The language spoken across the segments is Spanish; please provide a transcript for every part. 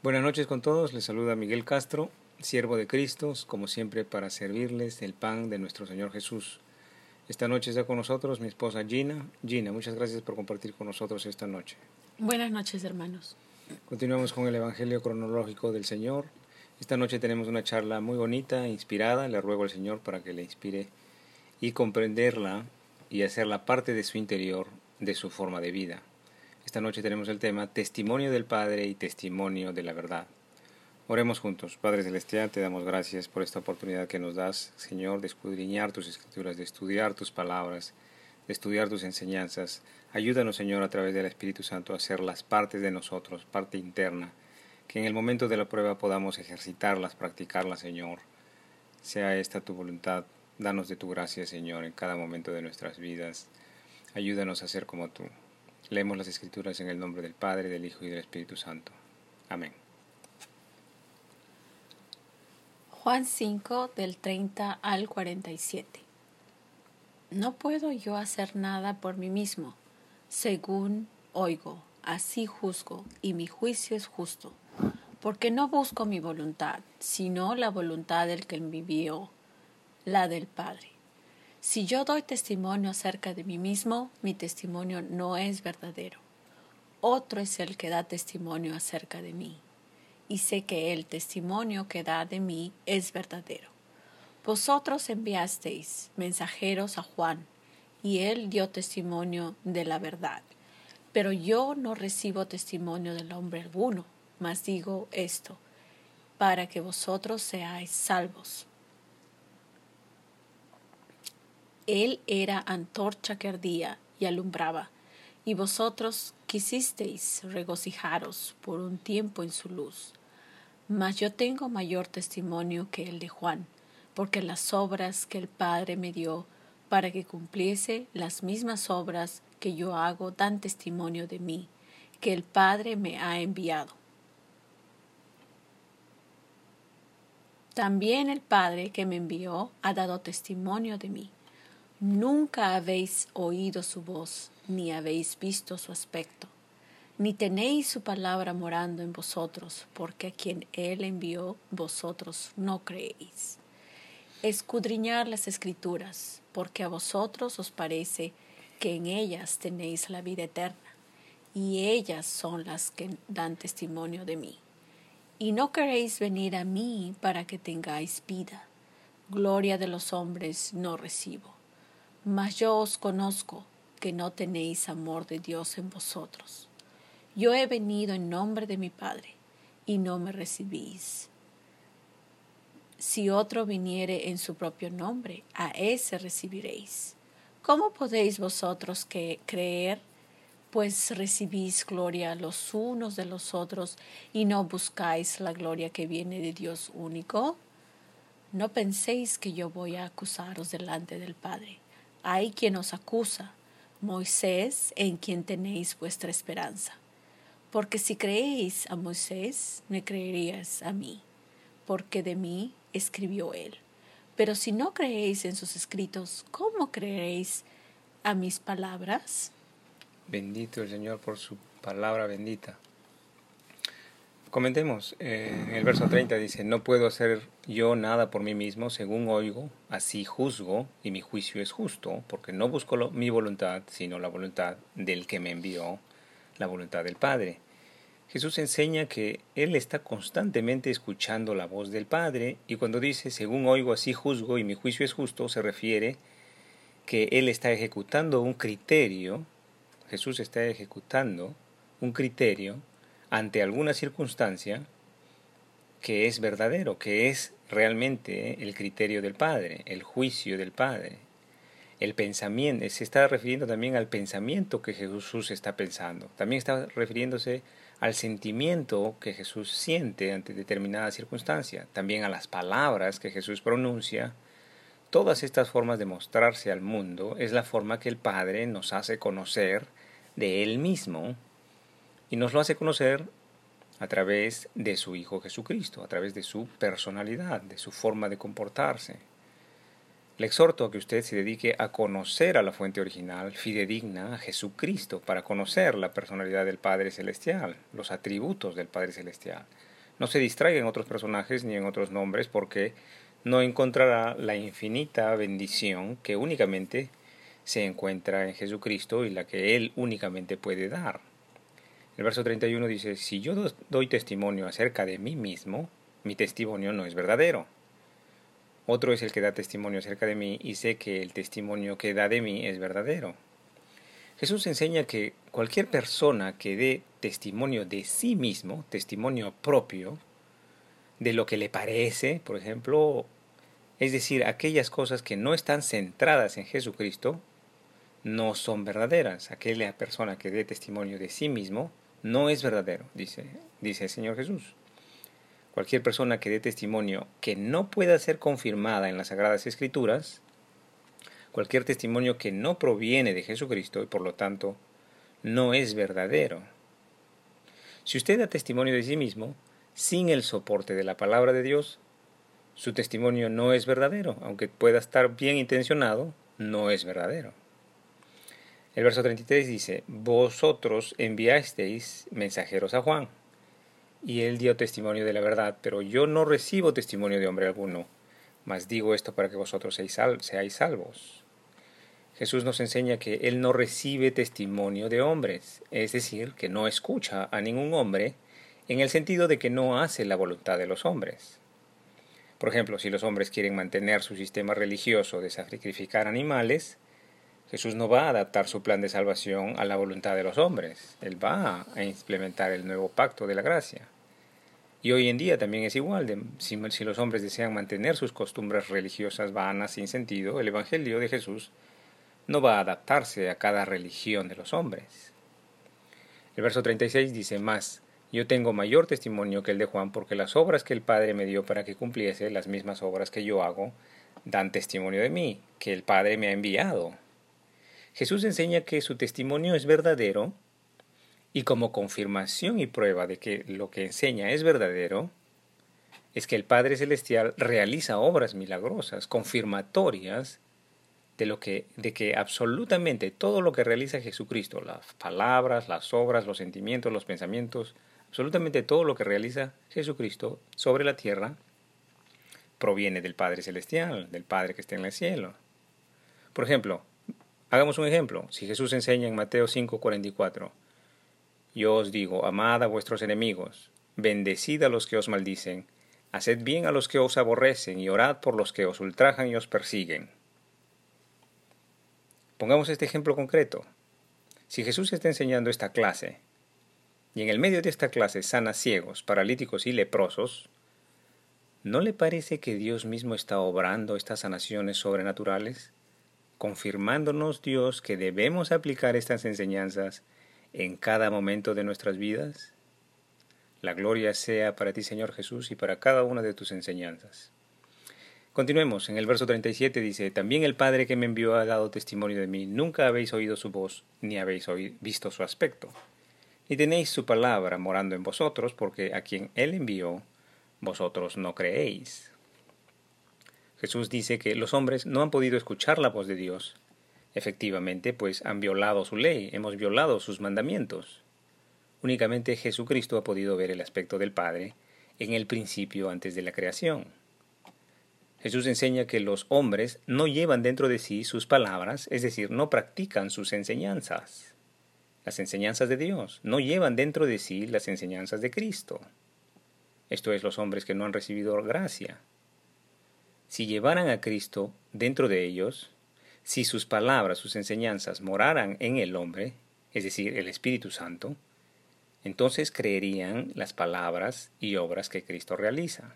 Buenas noches con todos, les saluda Miguel Castro, siervo de Cristo, como siempre para servirles el pan de nuestro Señor Jesús. Esta noche está con nosotros mi esposa Gina. Gina, muchas gracias por compartir con nosotros esta noche. Buenas noches, hermanos. Continuamos con el Evangelio cronológico del Señor. Esta noche tenemos una charla muy bonita, inspirada. Le ruego al Señor para que le inspire y comprenderla y hacerla parte de su interior, de su forma de vida. Esta noche tenemos el tema Testimonio del Padre y Testimonio de la Verdad. Oremos juntos. Padre Celestial, te damos gracias por esta oportunidad que nos das, Señor, de escudriñar tus escrituras, de estudiar tus palabras, de estudiar tus enseñanzas. Ayúdanos, Señor, a través del Espíritu Santo a hacerlas parte de nosotros, parte interna, que en el momento de la prueba podamos ejercitarlas, practicarlas, Señor. Sea esta tu voluntad. Danos de tu gracia, Señor, en cada momento de nuestras vidas. Ayúdanos a ser como tú. Leemos las Escrituras en el nombre del Padre, del Hijo y del Espíritu Santo. Amén. Juan 5 del 30 al 47. No puedo yo hacer nada por mí mismo. Según oigo, así juzgo, y mi juicio es justo, porque no busco mi voluntad, sino la voluntad del que me envió, la del Padre. Si yo doy testimonio acerca de mí mismo, mi testimonio no es verdadero. Otro es el que da testimonio acerca de mí. Y sé que el testimonio que da de mí es verdadero. Vosotros enviasteis mensajeros a Juan, y él dio testimonio de la verdad. Pero yo no recibo testimonio del hombre alguno, mas digo esto, para que vosotros seáis salvos. Él era antorcha que ardía y alumbraba, y vosotros quisisteis regocijaros por un tiempo en su luz. Mas yo tengo mayor testimonio que el de Juan, porque las obras que el Padre me dio para que cumpliese las mismas obras que yo hago dan testimonio de mí, que el Padre me ha enviado. También el Padre que me envió ha dado testimonio de mí. Nunca habéis oído su voz, ni habéis visto su aspecto, ni tenéis su palabra morando en vosotros, porque a quien Él envió vosotros no creéis. Escudriñar las escrituras, porque a vosotros os parece que en ellas tenéis la vida eterna, y ellas son las que dan testimonio de mí. Y no queréis venir a mí para que tengáis vida. Gloria de los hombres no recibo mas yo os conozco que no tenéis amor de Dios en vosotros. Yo he venido en nombre de mi Padre, y no me recibís. Si otro viniere en su propio nombre, a ese recibiréis. ¿Cómo podéis vosotros que creer? Pues recibís gloria los unos de los otros y no buscáis la gloria que viene de Dios único. No penséis que yo voy a acusaros delante del Padre hay quien os acusa, Moisés, en quien tenéis vuestra esperanza. Porque si creéis a Moisés, me creeríais a mí, porque de mí escribió él. Pero si no creéis en sus escritos, ¿cómo creeréis a mis palabras? Bendito el Señor por su palabra bendita. Comentemos, eh, en el verso 30 dice, no puedo hacer yo nada por mí mismo, según oigo, así juzgo, y mi juicio es justo, porque no busco mi voluntad, sino la voluntad del que me envió, la voluntad del Padre. Jesús enseña que Él está constantemente escuchando la voz del Padre, y cuando dice, según oigo, así juzgo, y mi juicio es justo, se refiere que Él está ejecutando un criterio, Jesús está ejecutando un criterio, ante alguna circunstancia que es verdadero, que es realmente el criterio del Padre, el juicio del Padre, el pensamiento, se está refiriendo también al pensamiento que Jesús está pensando, también está refiriéndose al sentimiento que Jesús siente ante determinada circunstancia, también a las palabras que Jesús pronuncia. Todas estas formas de mostrarse al mundo es la forma que el Padre nos hace conocer de Él mismo y nos lo hace conocer a través de su Hijo Jesucristo, a través de su personalidad, de su forma de comportarse. Le exhorto a que usted se dedique a conocer a la fuente original, fidedigna a Jesucristo, para conocer la personalidad del Padre Celestial, los atributos del Padre Celestial. No se distraiga en otros personajes ni en otros nombres porque no encontrará la infinita bendición que únicamente se encuentra en Jesucristo y la que Él únicamente puede dar. El verso 31 dice, si yo doy testimonio acerca de mí mismo, mi testimonio no es verdadero. Otro es el que da testimonio acerca de mí y sé que el testimonio que da de mí es verdadero. Jesús enseña que cualquier persona que dé testimonio de sí mismo, testimonio propio, de lo que le parece, por ejemplo, es decir, aquellas cosas que no están centradas en Jesucristo, no son verdaderas. Aquella persona que dé testimonio de sí mismo no es verdadero, dice, dice el Señor Jesús. Cualquier persona que dé testimonio que no pueda ser confirmada en las Sagradas Escrituras, cualquier testimonio que no proviene de Jesucristo y por lo tanto no es verdadero. Si usted da testimonio de sí mismo, sin el soporte de la palabra de Dios, su testimonio no es verdadero, aunque pueda estar bien intencionado, no es verdadero. El verso 33 dice, Vosotros enviasteis mensajeros a Juan, y él dio testimonio de la verdad, pero yo no recibo testimonio de hombre alguno, mas digo esto para que vosotros seáis salvos. Jesús nos enseña que él no recibe testimonio de hombres, es decir, que no escucha a ningún hombre, en el sentido de que no hace la voluntad de los hombres. Por ejemplo, si los hombres quieren mantener su sistema religioso de sacrificar animales, Jesús no va a adaptar su plan de salvación a la voluntad de los hombres. Él va a implementar el nuevo pacto de la gracia. Y hoy en día también es igual. si, si, los hombres desean mantener sus costumbres religiosas vanas sin sentido, el Evangelio de Jesús no va a adaptarse a cada religión de los hombres. El verso 36 dice más, yo tengo mayor testimonio que el de Juan porque las obras que el Padre me dio para que cumpliese, las mismas obras que yo hago, dan testimonio de mí, que el Padre me ha enviado. Jesús enseña que su testimonio es verdadero y como confirmación y prueba de que lo que enseña es verdadero, es que el Padre Celestial realiza obras milagrosas, confirmatorias de lo que de que absolutamente todo lo que realiza Jesucristo, las palabras, las obras, los sentimientos, los pensamientos, absolutamente todo lo que realiza Jesucristo sobre la tierra proviene del Padre celestial, del Padre que está en el cielo. Por ejemplo, Hagamos un ejemplo. Si Jesús enseña en Mateo 5:44, Yo os digo, amad a vuestros enemigos, bendecid a los que os maldicen, haced bien a los que os aborrecen y orad por los que os ultrajan y os persiguen. Pongamos este ejemplo concreto. Si Jesús está enseñando esta clase, y en el medio de esta clase sana ciegos, paralíticos y leprosos, ¿no le parece que Dios mismo está obrando estas sanaciones sobrenaturales? Confirmándonos Dios que debemos aplicar estas enseñanzas en cada momento de nuestras vidas? La gloria sea para ti, Señor Jesús, y para cada una de tus enseñanzas. Continuemos, en el verso 37 dice, También el Padre que me envió ha dado testimonio de mí, nunca habéis oído su voz, ni habéis visto su aspecto, ni tenéis su palabra morando en vosotros, porque a quien Él envió, vosotros no creéis. Jesús dice que los hombres no han podido escuchar la voz de Dios. Efectivamente, pues han violado su ley, hemos violado sus mandamientos. Únicamente Jesucristo ha podido ver el aspecto del Padre en el principio antes de la creación. Jesús enseña que los hombres no llevan dentro de sí sus palabras, es decir, no practican sus enseñanzas. Las enseñanzas de Dios no llevan dentro de sí las enseñanzas de Cristo. Esto es los hombres que no han recibido gracia si llevaran a Cristo dentro de ellos, si sus palabras, sus enseñanzas moraran en el hombre, es decir, el Espíritu Santo, entonces creerían las palabras y obras que Cristo realiza.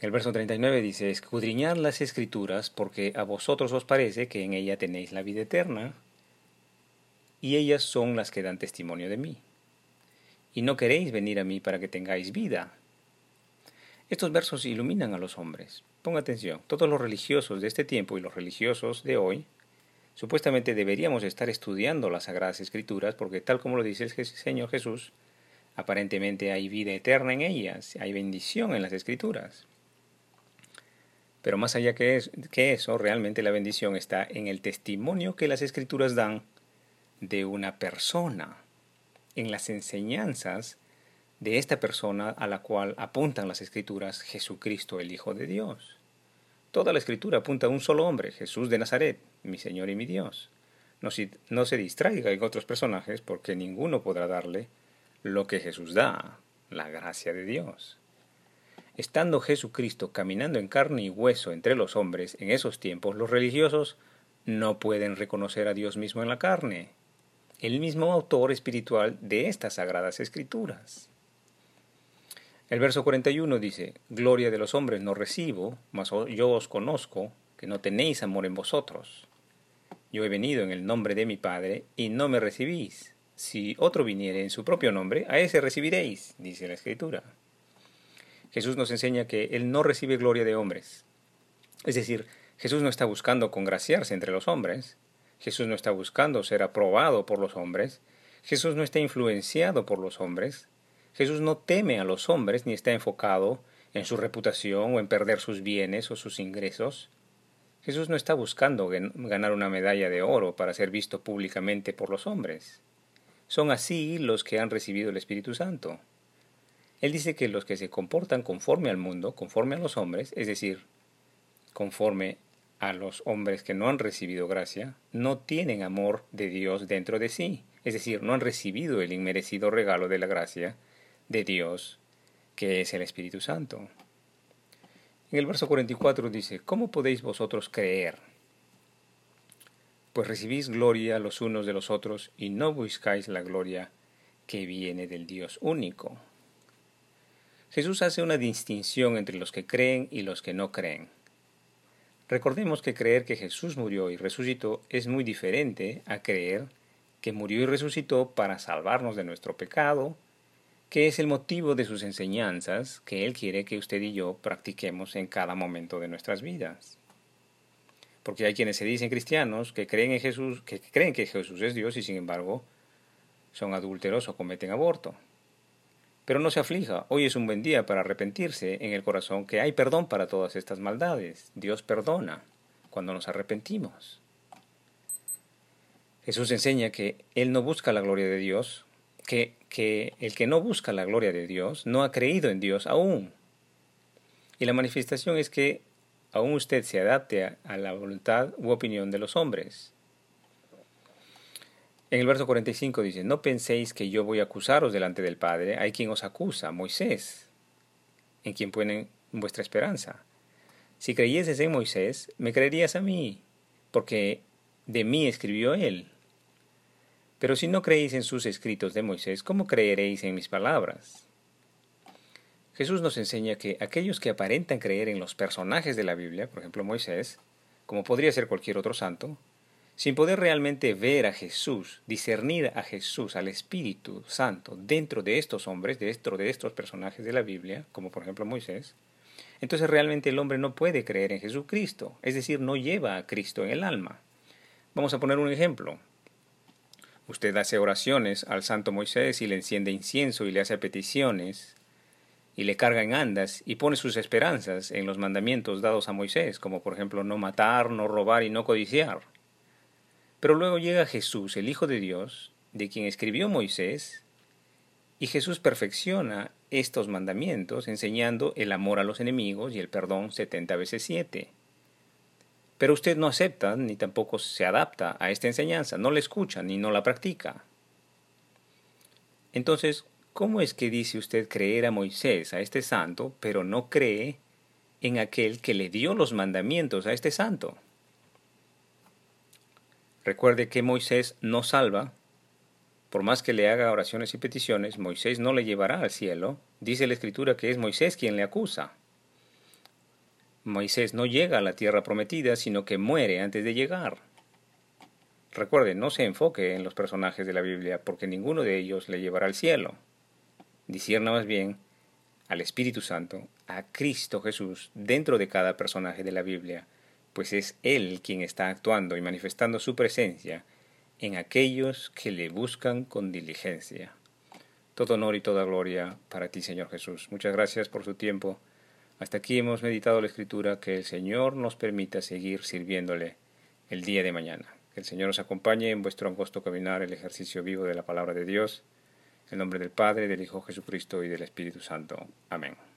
El verso 39 dice, escudriñad las escrituras porque a vosotros os parece que en ella tenéis la vida eterna, y ellas son las que dan testimonio de mí. Y no queréis venir a mí para que tengáis vida. Estos versos iluminan a los hombres. Ponga atención, todos los religiosos de este tiempo y los religiosos de hoy, supuestamente deberíamos estar estudiando las Sagradas Escrituras porque tal como lo dice el Señor Jesús, aparentemente hay vida eterna en ellas, hay bendición en las Escrituras. Pero más allá que, eso, realmente la bendición está en el testimonio que las Escrituras dan de una persona, en las enseñanzas de esta persona a la cual apuntan las escrituras, Jesucristo el Hijo de Dios. Toda la escritura apunta a un solo hombre, Jesús de Nazaret, mi Señor y mi Dios. No, se distraiga en otros personajes porque ninguno podrá darle lo que Jesús da, la gracia de Dios. Estando Jesucristo caminando en carne y hueso entre los hombres en esos tiempos, los religiosos no pueden reconocer a Dios mismo en la carne, el mismo autor espiritual de estas sagradas escrituras. El verso 41 dice, Gloria de los hombres no recibo, mas yo os conozco, que no tenéis amor en vosotros. Yo he venido en el nombre de mi Padre, y no me recibís. Si otro viniere en su propio nombre, a ese recibiréis, dice la Escritura. Jesús nos enseña que Él no recibe gloria de hombres. Es decir, Jesús no está buscando congraciarse entre los hombres, Jesús no está buscando ser aprobado por los hombres, Jesús no está influenciado por los hombres, Jesús no teme a los hombres ni está enfocado en su reputación o en perder sus bienes o sus ingresos. Jesús no está buscando ganar una medalla de oro para ser visto públicamente por los hombres. Son así los que han recibido el Espíritu Santo. Él dice que los que se comportan conforme al mundo, conforme a los hombres, es decir, conforme a los hombres que no han recibido gracia, no tienen amor de Dios dentro de sí, es decir, no han recibido el inmerecido regalo de la gracia de Dios, que es el Espíritu Santo. En el verso 44 dice, ¿cómo podéis vosotros creer? Pues recibís gloria los unos de los otros y no buscáis la gloria que viene del Dios único. Jesús hace una distinción entre los que creen y los que no creen. Recordemos que creer que Jesús murió y resucitó es muy diferente a creer que murió y resucitó para salvarnos de nuestro pecado, que es el motivo de sus enseñanzas que Él quiere que usted y yo practiquemos en cada momento de nuestras vidas. Porque hay quienes se dicen cristianos que creen en Jesús, que creen que Jesús es Dios y sin embargo son adúlteros o cometen aborto. Pero no se aflija, hoy es un buen día para arrepentirse en el corazón que hay perdón para todas estas maldades. Dios perdona cuando nos arrepentimos. Jesús enseña que Él no busca la gloria de Dios, que, el que no busca la gloria de Dios no ha creído en Dios aún. Y la manifestación es que aún usted se adapte a la voluntad u opinión de los hombres. En el verso 45 dice, no penséis que yo voy a acusaros delante del Padre, hay quien os acusa, Moisés, en quien ponen vuestra esperanza. Si creyeses en Moisés, me creerías a mí, porque de mí escribió él. Pero si no creéis en sus escritos de Moisés, ¿cómo creeréis en mis palabras? Jesús nos enseña que aquellos que aparentan creer en los personajes de la Biblia, por ejemplo Moisés, como podría ser cualquier otro santo, sin poder realmente ver a Jesús, discernir a Jesús, al Espíritu Santo, dentro de estos hombres, dentro de estos personajes de la Biblia, como por ejemplo Moisés, entonces realmente el hombre no puede creer en Jesucristo, es decir, no lleva a Cristo en el alma. Vamos a poner un ejemplo. Usted hace oraciones al santo Moisés y le enciende incienso y le hace peticiones y le carga en andas y pone sus esperanzas en los mandamientos dados a Moisés, como por ejemplo no matar, no robar y no codiciar. Pero luego llega Jesús, el Hijo de Dios, de quien escribió Moisés, y Jesús perfecciona estos mandamientos enseñando el amor a los enemigos y el perdón setenta veces siete. Pero usted no acepta ni tampoco se adapta a esta enseñanza, no la escucha ni no la practica. Entonces, ¿cómo es que dice usted creer a Moisés, a este santo, pero no cree en aquel que le dio los mandamientos a este santo? Recuerde que Moisés no salva. Por más que le haga oraciones y peticiones, Moisés no le llevará al cielo. Dice la escritura que es Moisés quien le acusa. Moisés no llega a la tierra prometida, sino que muere antes de llegar. Recuerde, no se enfoque en los personajes de la Biblia, porque ninguno de ellos le llevará al cielo. Discierna más bien al Espíritu Santo, a Cristo Jesús, dentro de cada personaje de la Biblia, pues es Él quien está actuando y manifestando su presencia en aquellos que le buscan con diligencia. Todo honor y toda gloria para ti, Señor Jesús. Muchas gracias por su tiempo. Hasta aquí hemos meditado la escritura, que el Señor nos permita seguir sirviéndole el día de mañana. Que el Señor os acompañe en vuestro angosto caminar, el ejercicio vivo de la palabra de Dios. En nombre del Padre, del Hijo Jesucristo y del Espíritu Santo. Amén.